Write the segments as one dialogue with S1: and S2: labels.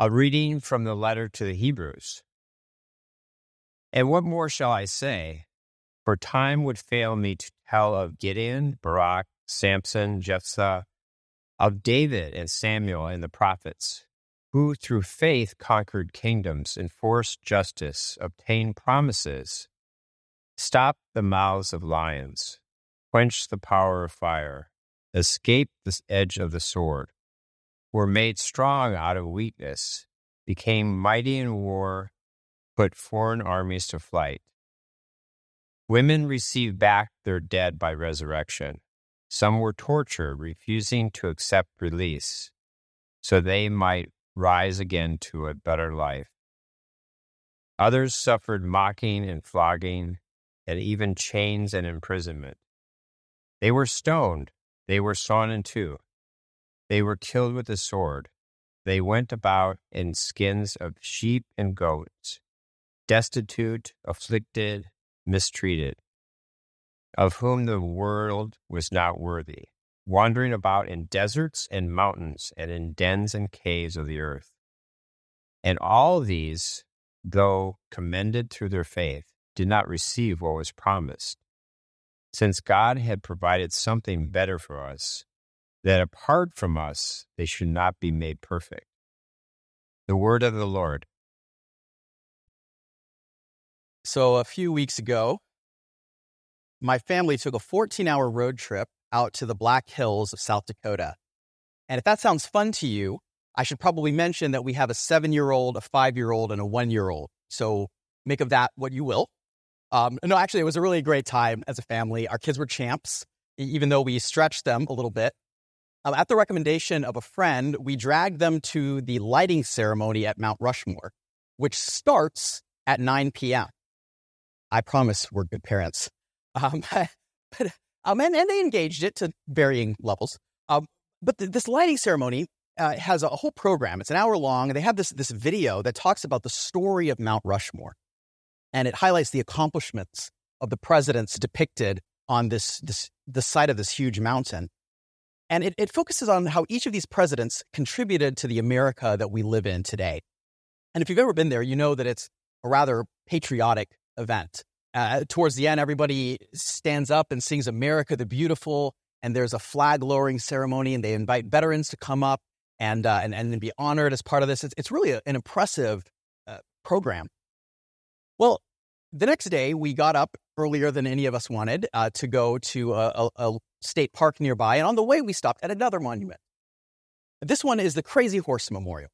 S1: A reading from the letter to the Hebrews. And what more shall I say? For time would fail me to tell of Gideon, Barak, Samson, Jephthah, of David and Samuel and the prophets, who through faith conquered kingdoms, enforced justice, obtained promises, stopped the mouths of lions, quenched the power of fire, escaped the edge of the sword, were made strong out of weakness, became mighty in war, put foreign armies to flight. Women received back their dead by resurrection. Some were tortured, refusing to accept release, so they might rise again to a better life. Others suffered mocking and flogging, and even chains and imprisonment. They were stoned, they were sawn in two, they were killed with the sword. They went about in skins of sheep and goats, destitute, afflicted, mistreated, of whom the world was not worthy, wandering about in deserts and mountains and in dens and caves of the earth. And all these, though commended through their faith, did not receive what was promised, since God had provided something better for us that apart from us, they should not be made perfect. The word of the Lord.
S2: So, a few weeks ago, my family took a 14 hour road trip out to the Black Hills of South Dakota. And if that sounds fun to you, I should probably mention that we have a seven year old, a five year old, and a one year old. So, make of that what you will. Um, no, actually, it was a really great time as a family. Our kids were champs, even though we stretched them a little bit. Um, at the recommendation of a friend, we dragged them to the lighting ceremony at Mount Rushmore, which starts at 9 p.m. I promise we're good parents. Um, but, um, and, and, they engaged it to varying levels. Um, but this lighting ceremony uh, has a whole program. It's an hour long, and they have this, this video that talks about the story of Mount Rushmore. And it highlights the accomplishments of the presidents depicted on this, this the site of this huge mountain. And it, it focuses on how each of these presidents contributed to the America that we live in today. And if you've ever been there, you know that it's a rather patriotic event. Uh, towards the end, everybody stands up and sings America the Beautiful, and there's a flag lowering ceremony, and they invite veterans to come up and, uh, and, and be honored as part of this. It's, it's really a, an impressive uh, program. Well, the next day, we got up earlier than any of us wanted uh, to go to a, a, a, state park nearby. And on the way, we stopped at another monument. This one is the Crazy Horse Memorial.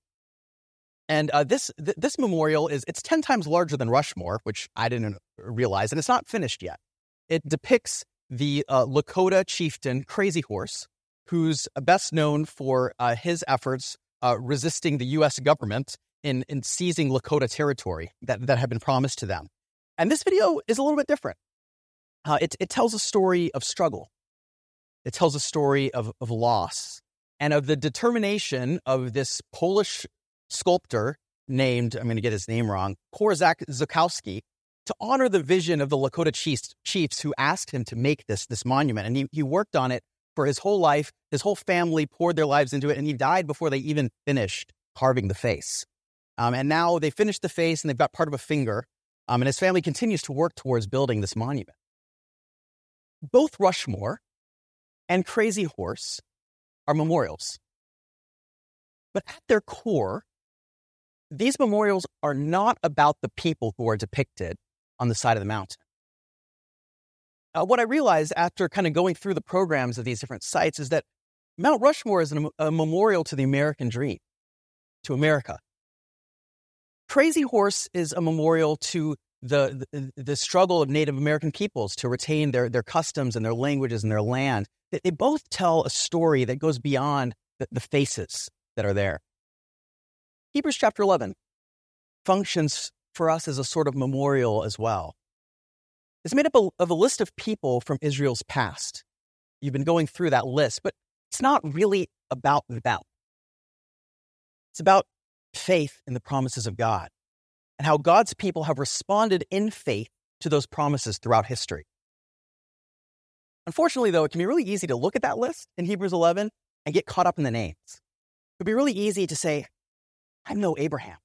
S2: And uh, this th- this memorial is it's ten times larger than Rushmore, which I didn't realize, and it's not finished yet. It depicts the uh, Lakota chieftain Crazy Horse, who's best known for uh, his efforts uh, resisting the U.S. government in, in seizing Lakota territory that, that had been promised to them. And this video is a little bit different. Uh, it, it tells a story of struggle. It tells a story of, of loss and of the determination of this Polish sculptor named, I'm going to get his name wrong, Korczak Zukowski, to honor the vision of the Lakota chiefs, chiefs who asked him to make this, this monument. And he, he worked on it for his whole life. His whole family poured their lives into it, and he died before they even finished carving the face. Um, and now they finished the face and they've got part of a finger. Um, and his family continues to work towards building this monument. Both Rushmore and Crazy Horse are memorials. But at their core, these memorials are not about the people who are depicted on the side of the mountain. Uh, what I realized after kind of going through the programs of these different sites is that Mount Rushmore is a memorial to the American dream, to America. Crazy Horse is a memorial to the, the, struggle of Native American peoples to retain their their customs and their languages and their land. They, both tell a story that goes beyond the, the faces that are there. Hebrews chapter eleven functions for us as a sort of memorial as well. It's made up of a list of people from Israel's past. You've been going through that list, but it's not really about them. It's about faith in the promises of God and how God's people have responded in faith to those promises throughout history. Unfortunately, though, it can be really easy to look at that list in Hebrews 11 and get caught up in the names. It would be really easy to say, I'm no Abraham.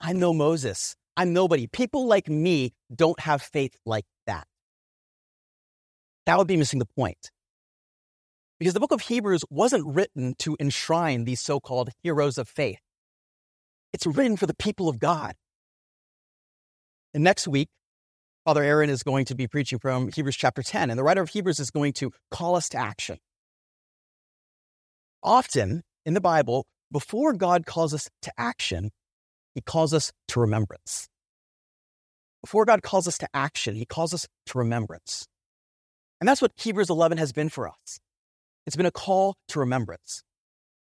S2: I'm no Moses. I'm nobody. People like me don't have faith like that. That would be missing the point. Because the book of Hebrews wasn't written to enshrine these so called heroes of faith, it's written for the people of God. And next week, Father Aaron is going to be preaching from Hebrews chapter 10, and the writer of Hebrews is going to call us to action. Often in the Bible, before God calls us to action, he calls us to remembrance. Before God calls us to action, he calls us to remembrance. And that's what Hebrews 11 has been for us. It's been a call to remembrance.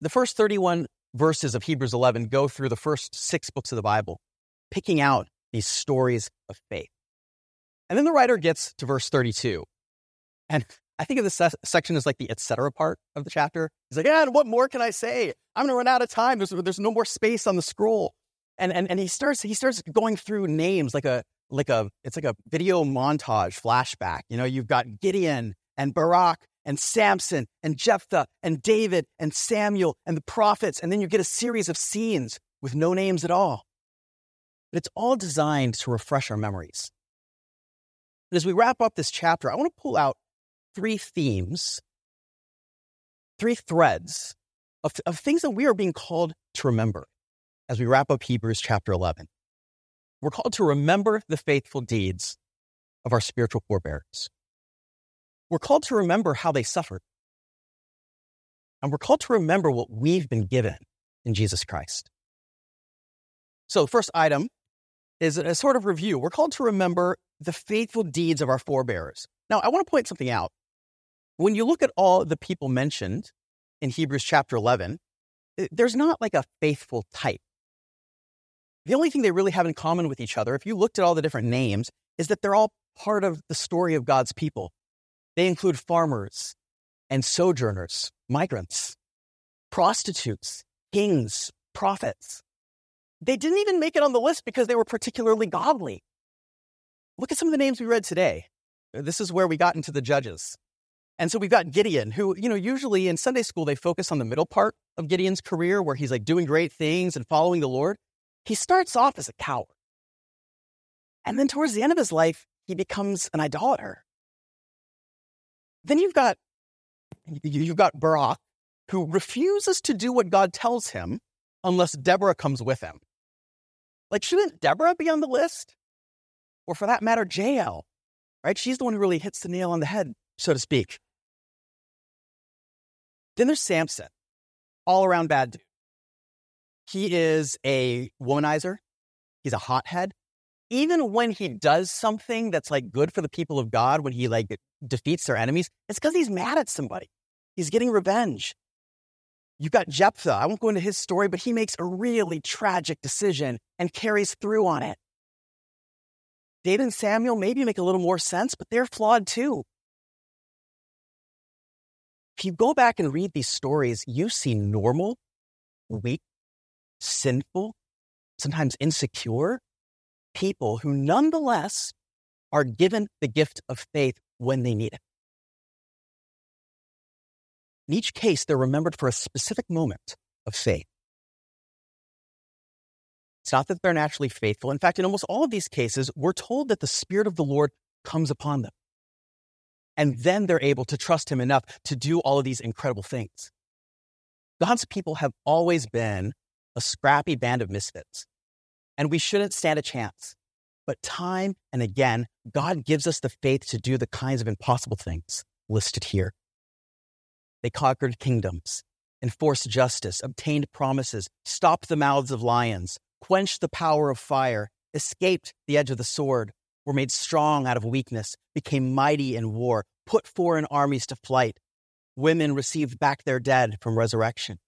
S2: The first 31 verses of Hebrews 11 go through the first six books of the Bible, picking out these stories of faith. And then the writer gets to verse 32. And I think of this section as like the etc. part of the chapter. He's like, yeah, what more can I say? I'm going to run out of time. There's, there's no more space on the scroll. And, and, and he starts, he starts going through names like a, like a, it's like a video montage flashback. You know, you've got Gideon and Barak and Samson and Jephthah and David and Samuel and the prophets. And then you get a series of scenes with no names at all. But it's all designed to refresh our memories. And as we wrap up this chapter, I want to pull out three themes, three threads of, of things that we are being called to remember as we wrap up Hebrews chapter 11. We're called to remember the faithful deeds of our spiritual forebears. We're called to remember how they suffered. And we're called to remember what we've been given in Jesus Christ. So, first item is a sort of review. We're called to remember the faithful deeds of our forebears. Now, I want to point something out. When you look at all the people mentioned in Hebrews chapter 11, there's not like a faithful type. The only thing they really have in common with each other, if you looked at all the different names, is that they're all part of the story of God's people. They include farmers and sojourners, migrants, prostitutes, kings, prophets. They didn't even make it on the list because they were particularly godly. Look at some of the names we read today. This is where we got into the judges. And so we've got Gideon, who, you know, usually in Sunday school, they focus on the middle part of Gideon's career where he's like doing great things and following the Lord. He starts off as a coward. And then towards the end of his life, he becomes an idolater. Then you've got, you've got Barak, who refuses to do what God tells him unless Deborah comes with him. Like, shouldn't Deborah be on the list? Or for that matter, Jael, right? She's the one who really hits the nail on the head, so to speak. Then there's Samson, all around bad dude. He is a womanizer. He's a hothead. Even when he does something that's like good for the people of God, when he like defeats their enemies, it's because he's mad at somebody. He's getting revenge. You've got Jephthah. I won't go into his story, but he makes a really tragic decision and carries through on it. David and Samuel maybe make a little more sense, but they're flawed too. If you go back and read these stories, you see normal, weak, sinful, sometimes insecure people who nonetheless are given the gift of faith when they need it. In each case, they're remembered for a specific moment of faith. It's not that they're naturally faithful. In fact, in almost all of these cases, we're told that the Spirit of the Lord comes upon them. And then they're able to trust Him enough to do all of these incredible things. God's people have always been a scrappy band of misfits, and we shouldn't stand a chance. But time and again, God gives us the faith to do the kinds of impossible things listed here. They conquered kingdoms, enforced justice, obtained promises, stopped the mouths of lions, quenched the power of fire, escaped the edge of the sword, were made strong out of weakness, became mighty in war, put foreign armies to flight. Women received back their dead from resurrection.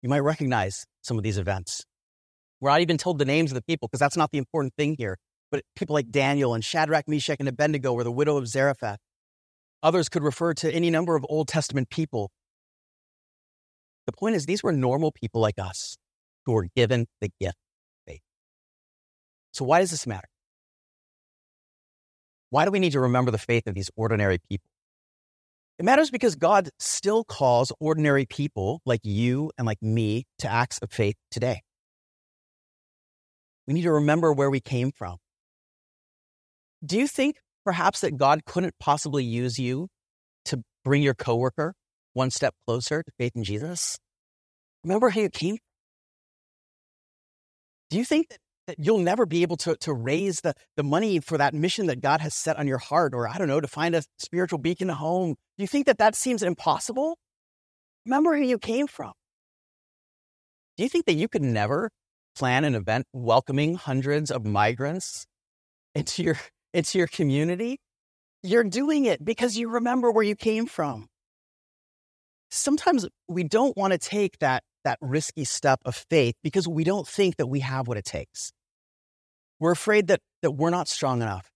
S2: You might recognize some of these events. We're not even told the names of the people because that's not the important thing here. But people like Daniel and Shadrach, Meshach, and Abednego were the widow of Zarephath. Others could refer to any number of Old Testament people. The point is, these were normal people like us who were given the gift of faith. So, why does this matter? Why do we need to remember the faith of these ordinary people? It matters because God still calls ordinary people like you and like me to acts of faith today. We need to remember where we came from. Do you think perhaps that God couldn't possibly use you to bring your coworker one step closer to faith in Jesus? Remember how you came? Do you think that, that you'll never be able to, to raise the, the money for that mission that God has set on your heart, or I don't know, to find a spiritual beacon home? Do you think that that seems impossible? Remember who you came from. Do you think that you could never plan an event welcoming hundreds of migrants into your into your community, you're doing it because you remember where you came from. Sometimes we don't want to take that, that risky step of faith because we don't think that we have what it takes. We're afraid that, that we're not strong enough,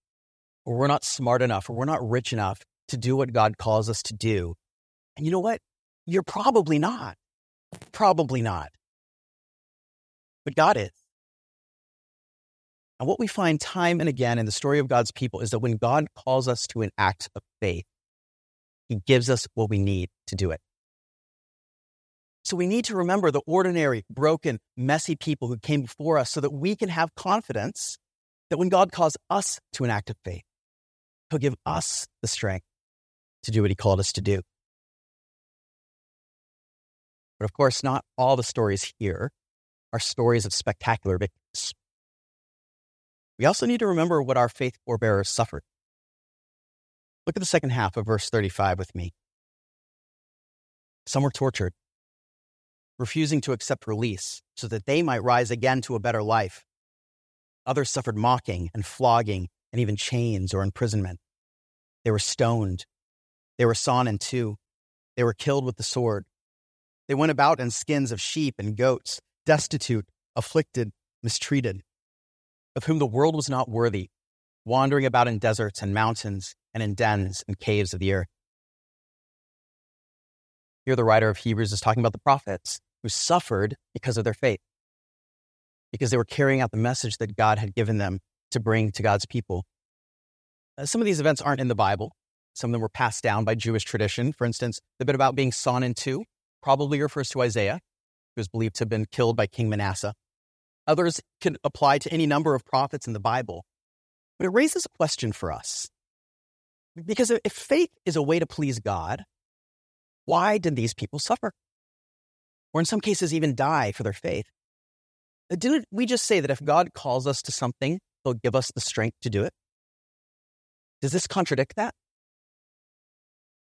S2: or we're not smart enough, or we're not rich enough to do what God calls us to do. And you know what? You're probably not. Probably not. But God is. And what we find time and again in the story of God's people is that when God calls us to an act of faith, he gives us what we need to do it. So we need to remember the ordinary, broken, messy people who came before us so that we can have confidence that when God calls us to an act of faith, he'll give us the strength to do what he called us to do. But of course, not all the stories here are stories of spectacular victories. We also need to remember what our faith forebearers suffered. Look at the second half of verse 35 with me. Some were tortured, refusing to accept release so that they might rise again to a better life. Others suffered mocking and flogging and even chains or imprisonment. They were stoned. They were sawn in two. They were killed with the sword. They went about in skins of sheep and goats, destitute, afflicted, mistreated of whom the world was not worthy, wandering about in deserts and mountains and in dens and caves of the earth. Here, the writer of Hebrews is talking about the prophets who suffered because of their faith, because they were carrying out the message that God had given them to bring to God's people. Uh, some of these events aren't in the Bible. Some of them were passed down by Jewish tradition. For instance, the bit about being sawn in two probably refers to Isaiah, who was believed to have been killed by King Manasseh. Others can apply to any number of prophets in the Bible. But it raises a question for us. Because if faith is a way to please God, why did these people suffer? Or in some cases, even die for their faith? Uh, Didn't we just say that if God calls us to something, he'll give us the strength to do it? Does this contradict that?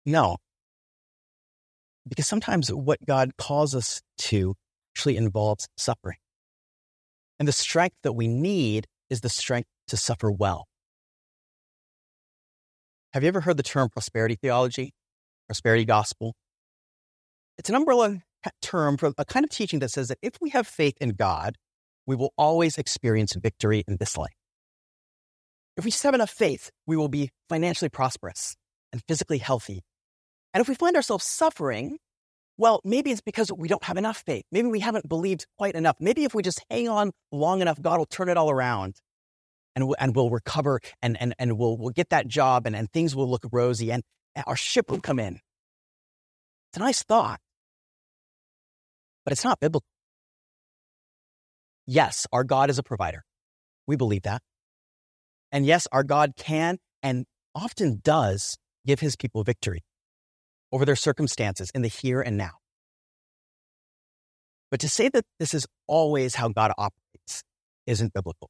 S2: No. Because sometimes what God calls us to actually involves suffering. And the strength that we need is the strength to suffer well. Have you ever heard the term prosperity theology, prosperity gospel? It's an umbrella term for a kind of teaching that says that if we have faith in God, we will always experience victory in this life. If we just have enough faith, we will be financially prosperous and physically healthy. And if we find ourselves suffering, well, maybe it's because we don't have enough faith. Maybe we haven't believed quite enough. Maybe if we just hang on long enough, God will turn it all around and, we'll, and we'll recover and, and, and we'll, we'll get that job and, and things will look rosy and our ship will come in. It's a nice thought, but it's not biblical. Yes, our God is a provider. We believe that. And yes, our God can and often does give his people victory over their circumstances in the here and now. But to say that this is always how God operates isn't biblical.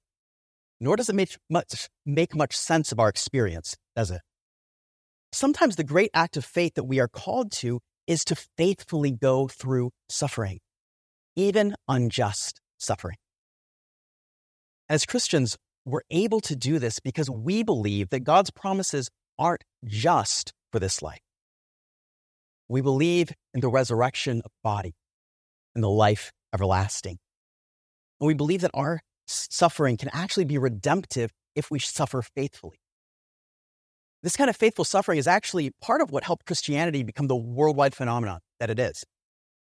S2: Nor does it make much, make much sense of our experience, does it? Sometimes the great act of faith that we are called to is to faithfully go through suffering, even unjust suffering. As Christians, we're able to do this because we believe that God's promises aren't just for this life. We believe in the resurrection of body and the life everlasting. And we believe that our suffering can actually be redemptive if we suffer faithfully. This kind of faithful suffering is actually part of what helped Christianity become the worldwide phenomenon that it is.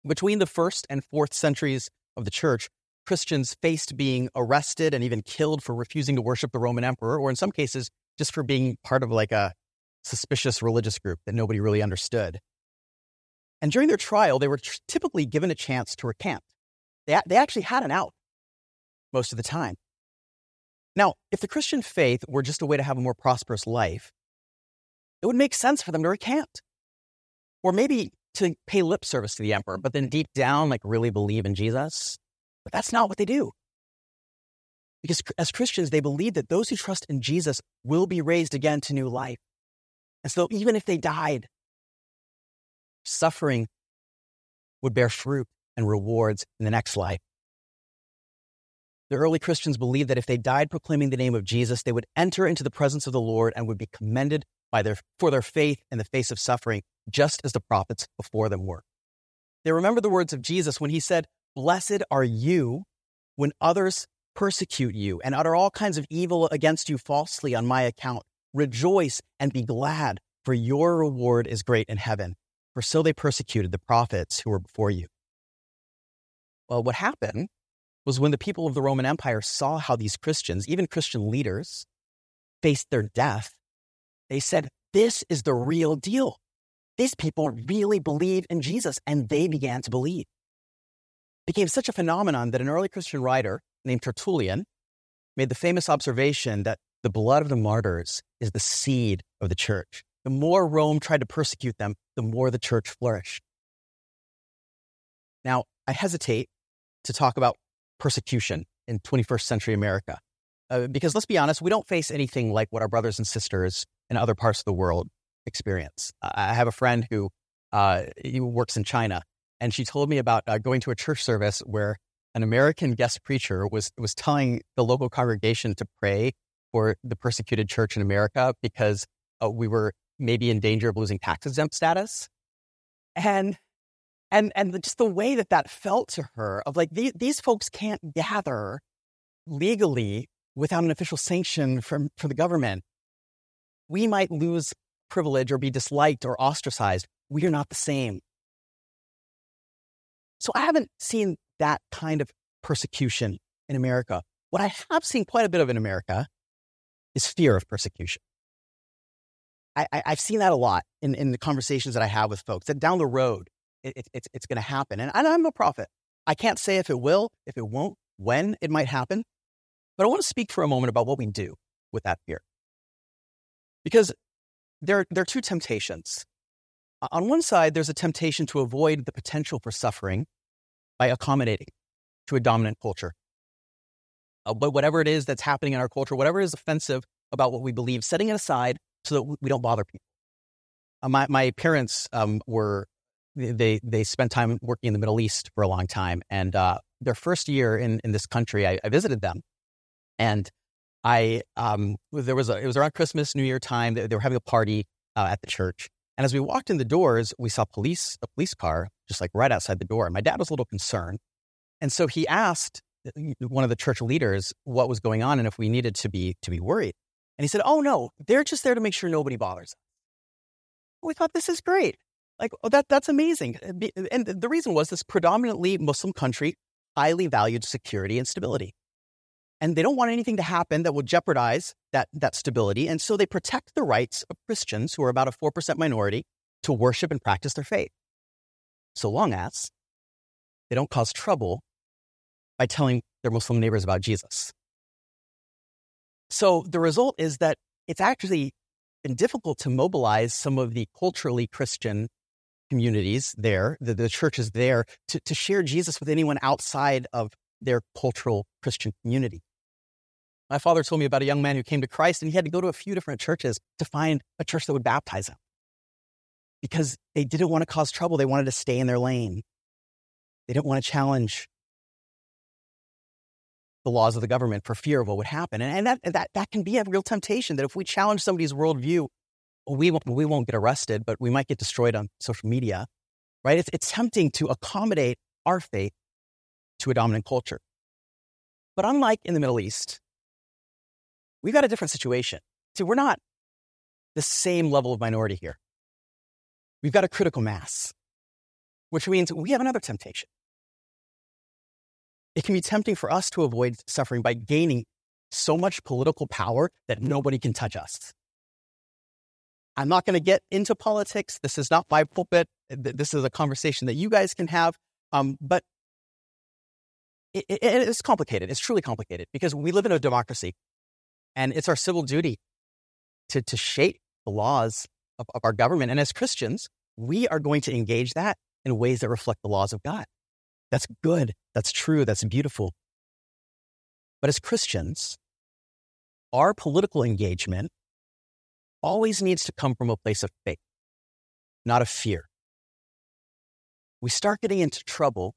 S2: Between the first and fourth centuries of the church, Christians faced being arrested and even killed for refusing to worship the Roman emperor, or in some cases, just for being part of like a suspicious religious group that nobody really understood. And during their trial, they were typically given a chance to recant. They, they actually had an out most of the time. Now, if the Christian faith were just a way to have a more prosperous life, it would make sense for them to recant. Or maybe to pay lip service to the emperor, but then deep down, like really believe in Jesus. But that's not what they do. Because as Christians, they believe that those who trust in Jesus will be raised again to new life. And so even if they died, suffering would bear fruit and rewards in the next life. The early Christians believed that if they died proclaiming the name of Jesus, they would enter into the presence of the Lord and would be commended by their, for their faith in the face of suffering, just as the prophets before them were. They remember the words of Jesus when he said, Blessed are you when others persecute you and utter all kinds of evil against you falsely on my account. Rejoice and be glad, for your reward is great in heaven. For so they persecuted the prophets who were before you. Well, what happened was when the people of the Roman Empire saw how these Christians, even Christian leaders, faced their death, they said, This is the real deal. These people really believe in Jesus, and they began to believe. It became such a phenomenon that an early Christian writer named Tertullian made the famous observation that the blood of the martyrs is the seed of the church. The more Rome tried to persecute them, the more the church flourished. Now, I hesitate to talk about persecution in 21st century America. Uh, because let's be honest, we don't face anything like what our brothers and sisters in other parts of the world experience. I have a friend who uh, works in China, and she told me about uh, going to a church service where an American guest preacher was was telling the local congregation to pray for the persecuted church in America because uh, we were maybe in danger of losing tax exempt status, and and and just the way that that felt to her of like these, these folks can't gather legally without an official sanction from from the government. We might lose privilege or be disliked or ostracized. We are not the same. So I haven't seen that kind of persecution in America. What I have seen quite a bit of in America is fear of persecution. I, have seen that a lot in, in the conversations that I have with folks that down the road, it, it, it's, it's going to happen. And, and I'm a prophet. I can't say if it will, if it won't, when it might happen. But I want to speak for a moment about what we do with that fear. Because there, there are two temptations. On one side, there's a temptation to avoid the potential for suffering by accommodating to a dominant culture. Uh, but whatever it is that's happening in our culture, whatever is offensive about what we believe, setting it aside so that we don't bother people. Uh, my, my parents um, were, they, they spent time working in the Middle East for a long time. And uh, their first year in, in this country, I, I visited them. And I, um, there was a, it was around Christmas, New Year time. They, they were having a party uh, at the church. And as we walked in the doors, we saw police, a police car just like right outside the door. My dad was a little concerned. And so he asked uh, one of the church leaders what was going on and if we needed to be to be worried. And he said, "Oh no, they're just there to make sure nobody bothers us." We thought this is great. Like, oh, that that's amazing. Uh, and the reason was this predominantly Muslim country highly valued security and stability. And they don't want anything to happen that will jeopardize that, that stability. And so they protect the rights of Christians, who are about a 4% minority, to worship and practice their faith so long as they don't cause trouble by telling their Muslim neighbors about Jesus. So the result is that it's actually been difficult to mobilize some of the culturally Christian communities there, the, the churches there, to, to share Jesus with anyone outside of their cultural Christian community. My father told me about a young man who came to Christ and he had to go to a few different churches to find a church that would baptize him because they didn't want to cause trouble. They wanted to stay in their lane. They didn't want to challenge the laws of the government for fear of what would happen. And, and that, that, that can be a real temptation that if we challenge somebody's worldview, we won't, we won't get arrested, but we might get destroyed on social media, right? It's, it's tempting to accommodate our faith to a dominant culture. But unlike in the Middle East, we've got a different situation. See, we're not the same level of minority here. We've got a critical mass, which means we have another temptation. It can be tempting for us to avoid suffering by gaining so much political power that nobody can touch us. I'm not going to get into politics. This is not my pulpit. This is a conversation that you guys can have. Um, but it, it, it's complicated. It's truly complicated because we live in a democracy and it's our civil duty to, to shape the laws of, of our government. And as Christians, we are going to engage that in ways that reflect the laws of God. That's good. That's true. That's beautiful. But as Christians, our political engagement always needs to come from a place of faith, not of fear. We start getting into trouble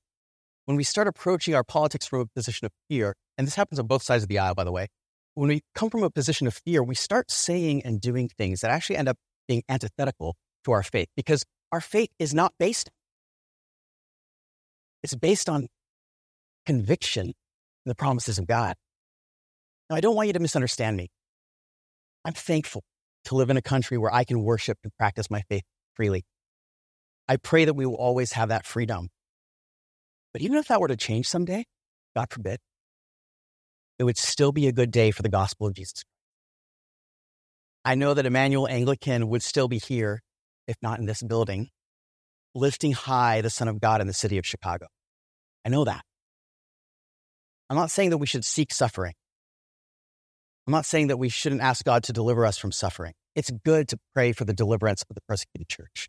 S2: when we start approaching our politics from a position of fear, and this happens on both sides of the aisle, by the way. When we come from a position of fear, we start saying and doing things that actually end up being antithetical to our faith because our faith is not based. It's based on conviction in the promises of God. Now, I don't want you to misunderstand me. I'm thankful to live in a country where I can worship and practice my faith freely. I pray that we will always have that freedom. But even if that were to change someday, God forbid, it would still be a good day for the gospel of Jesus. I know that Immanuel Anglican would still be here, if not in this building, lifting high the Son of God in the city of Chicago. I know that. I'm not saying that we should seek suffering. I'm not saying that we shouldn't ask God to deliver us from suffering. It's good to pray for the deliverance of the persecuted church.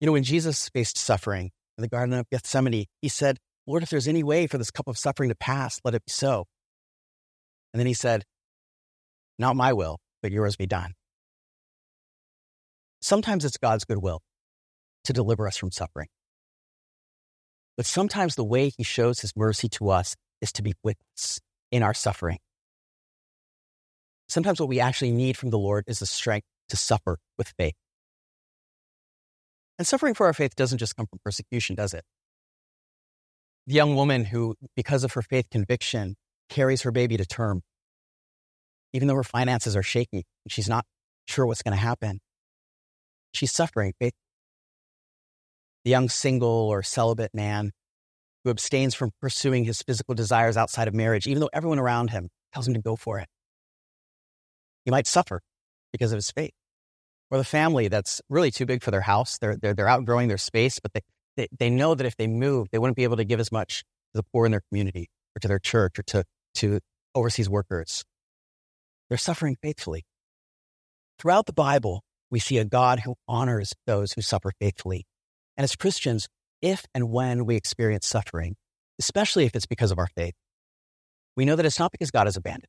S2: You know, when Jesus faced suffering, in the Garden of Gethsemane, he said, Lord, if there's any way for this cup of suffering to pass, let it be so. And then he said, Not my will, but yours be done. Sometimes it's God's good will to deliver us from suffering. But sometimes the way he shows his mercy to us is to be with us in our suffering. Sometimes what we actually need from the Lord is the strength to suffer with faith. And suffering for our faith doesn't just come from persecution, does it? The young woman who, because of her faith conviction, carries her baby to term, even though her finances are shaky and she's not sure what's going to happen, she's suffering faith. Young single or celibate man who abstains from pursuing his physical desires outside of marriage, even though everyone around him tells him to go for it. He might suffer because of his faith or the family that's really too big for their house. They're, they're, they're outgrowing their space, but they, they, they know that if they move, they wouldn't be able to give as much to the poor in their community or to their church or to, to overseas workers. They're suffering faithfully. Throughout the Bible, we see a God who honors those who suffer faithfully. And as Christians, if and when we experience suffering, especially if it's because of our faith, we know that it's not because God has abandoned.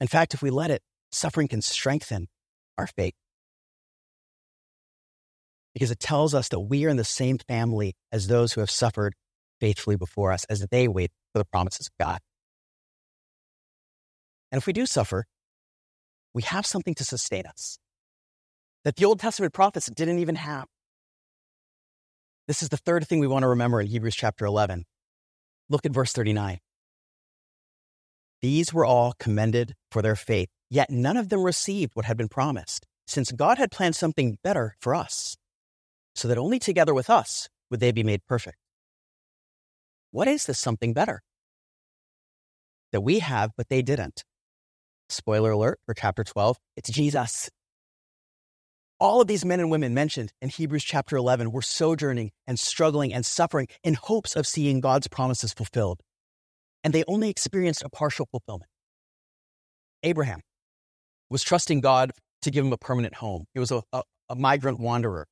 S2: In fact, if we let it, Suffering can strengthen our faith because it tells us that we are in the same family as those who have suffered faithfully before us as they wait for the promises of God. And if we do suffer, we have something to sustain us that the Old Testament prophets didn't even have. This is the third thing we want to remember in Hebrews chapter 11. Look at verse 39. These were all commended for their faith, yet none of them received what had been promised, since God had planned something better for us, so that only together with us would they be made perfect. What is this something better? That we have, but they didn't. Spoiler alert for chapter 12 it's Jesus. All of these men and women mentioned in Hebrews chapter 11 were sojourning and struggling and suffering in hopes of seeing God's promises fulfilled and they only experienced a partial fulfillment. Abraham was trusting God to give him a permanent home. He was a, a, a migrant wanderer.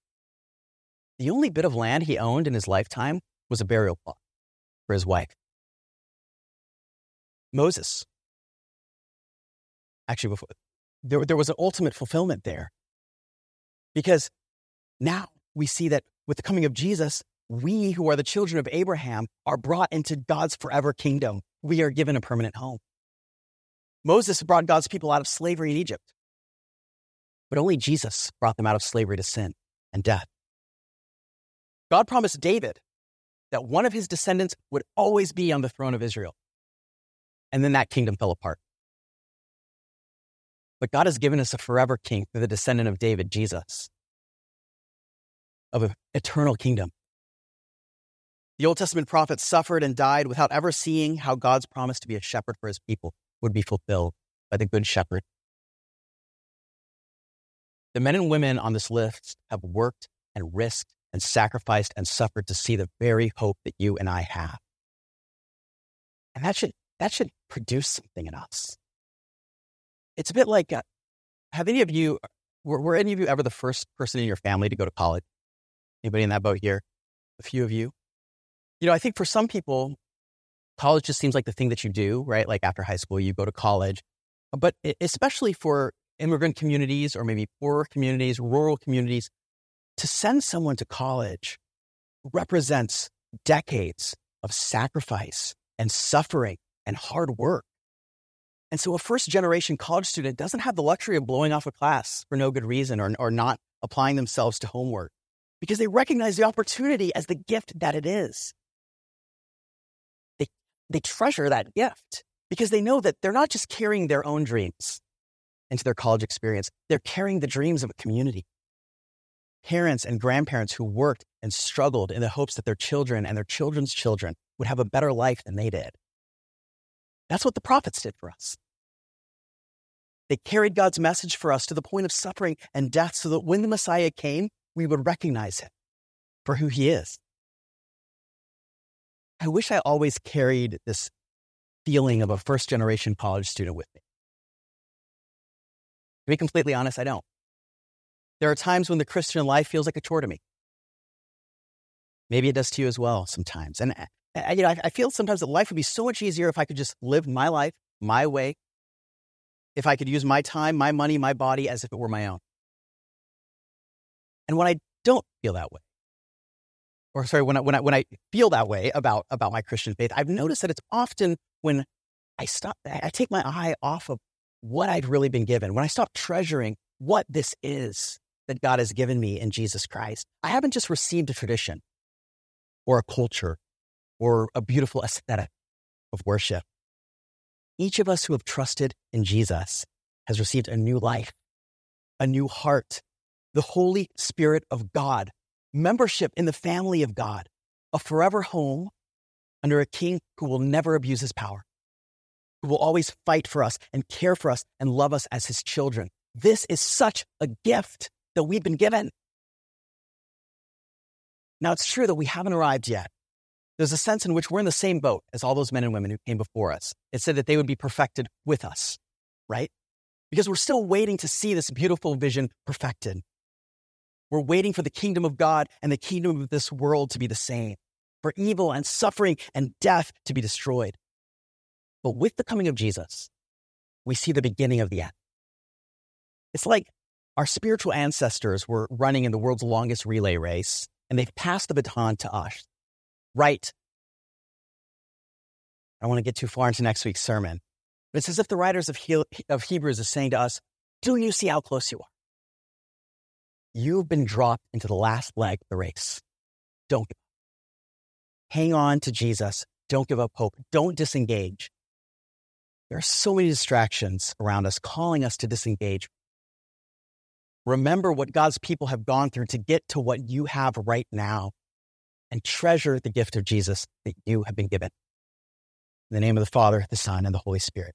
S2: The only bit of land he owned in his lifetime was a burial plot for his wife. Moses, actually, before, there, there was an ultimate fulfillment there. Because now we see that with the coming of Jesus, we who are the children of Abraham are brought into God's forever kingdom. We are given a permanent home. Moses brought God's people out of slavery in Egypt, but only Jesus brought them out of slavery to sin and death. God promised David that one of his descendants would always be on the throne of Israel. And then that kingdom fell apart. But God has given us a forever king through the descendant of David, Jesus, of an eternal kingdom the Old Testament prophets suffered and died without ever seeing how God's promise to be a shepherd for his people would be fulfilled by the Good Shepherd. The men and women on this list have worked and risked and sacrificed and suffered to see the very hope that you and I have. And that should, that should produce something in us. It's a bit like, uh, have any of you, were, were any of you ever the first person in your family to go to college? Anybody in that boat here? A few of you? You know, I think for some people, college just seems like the thing that you do, right? Like after high school, you go to college. But especially for immigrant communities or maybe poorer communities, rural communities, to send someone to college represents decades of sacrifice and suffering and hard work. And so a first generation college student doesn't have the luxury of blowing off a class for no good reason or, or not applying themselves to homework because they recognize the opportunity as the gift that it is. They, they treasure that gift because they know that they're not just carrying their own dreams into their college experience, they're carrying the dreams of a community. Parents and grandparents who worked and struggled in the hopes that their children and their children's children would have a better life than they did. That's what the prophets did for us. They carried God's message for us to the point of suffering and death so that when the Messiah came, we would recognize him for who he is. I wish I always carried this feeling of a first generation college student with me. To be completely honest, I don't. There are times when the Christian life feels like a chore to me. Maybe it does to you as well sometimes. And uh, I, you know, I, I feel sometimes that life would be so much easier if I could just live my life my way, if I could use my time, my money, my body as if it were my own. And when I don't feel that way, or sorry, when I, when I, when I feel that way about, about my Christian faith, I've noticed that it's often when I stop, I take my eye off of what I'd really been given, when I stop treasuring what this is that God has given me in Jesus Christ. I haven't just received a tradition or a culture or a beautiful aesthetic of worship. Each of us who have trusted in Jesus has received a new life, a new heart, the Holy Spirit of God, membership in the family of God, a forever home under a king who will never abuse his power, who will always fight for us and care for us and love us as his children. This is such a gift that we've been given. Now, it's true that we haven't arrived yet. There's a sense in which we're in the same boat as all those men and women who came before us. It said that they would be perfected with us, right? Because we're still waiting to see this beautiful vision perfected. We're waiting for the kingdom of God and the kingdom of this world to be the same, for evil and suffering and death to be destroyed. But with the coming of Jesus, we see the beginning of the end. It's like our spiritual ancestors were running in the world's longest relay race, and they've passed the baton to us. Right. I don't want to get too far into next week's sermon, but it's as if the writers of, he- of Hebrews is saying to us, Do you see how close you are? You've been dropped into the last leg of the race. Don't give up. Hang on to Jesus. Don't give up hope. Don't disengage. There are so many distractions around us calling us to disengage Remember what God's people have gone through to get to what you have right now and treasure the gift of Jesus that you have been given. In the name of the Father, the Son, and the Holy Spirit.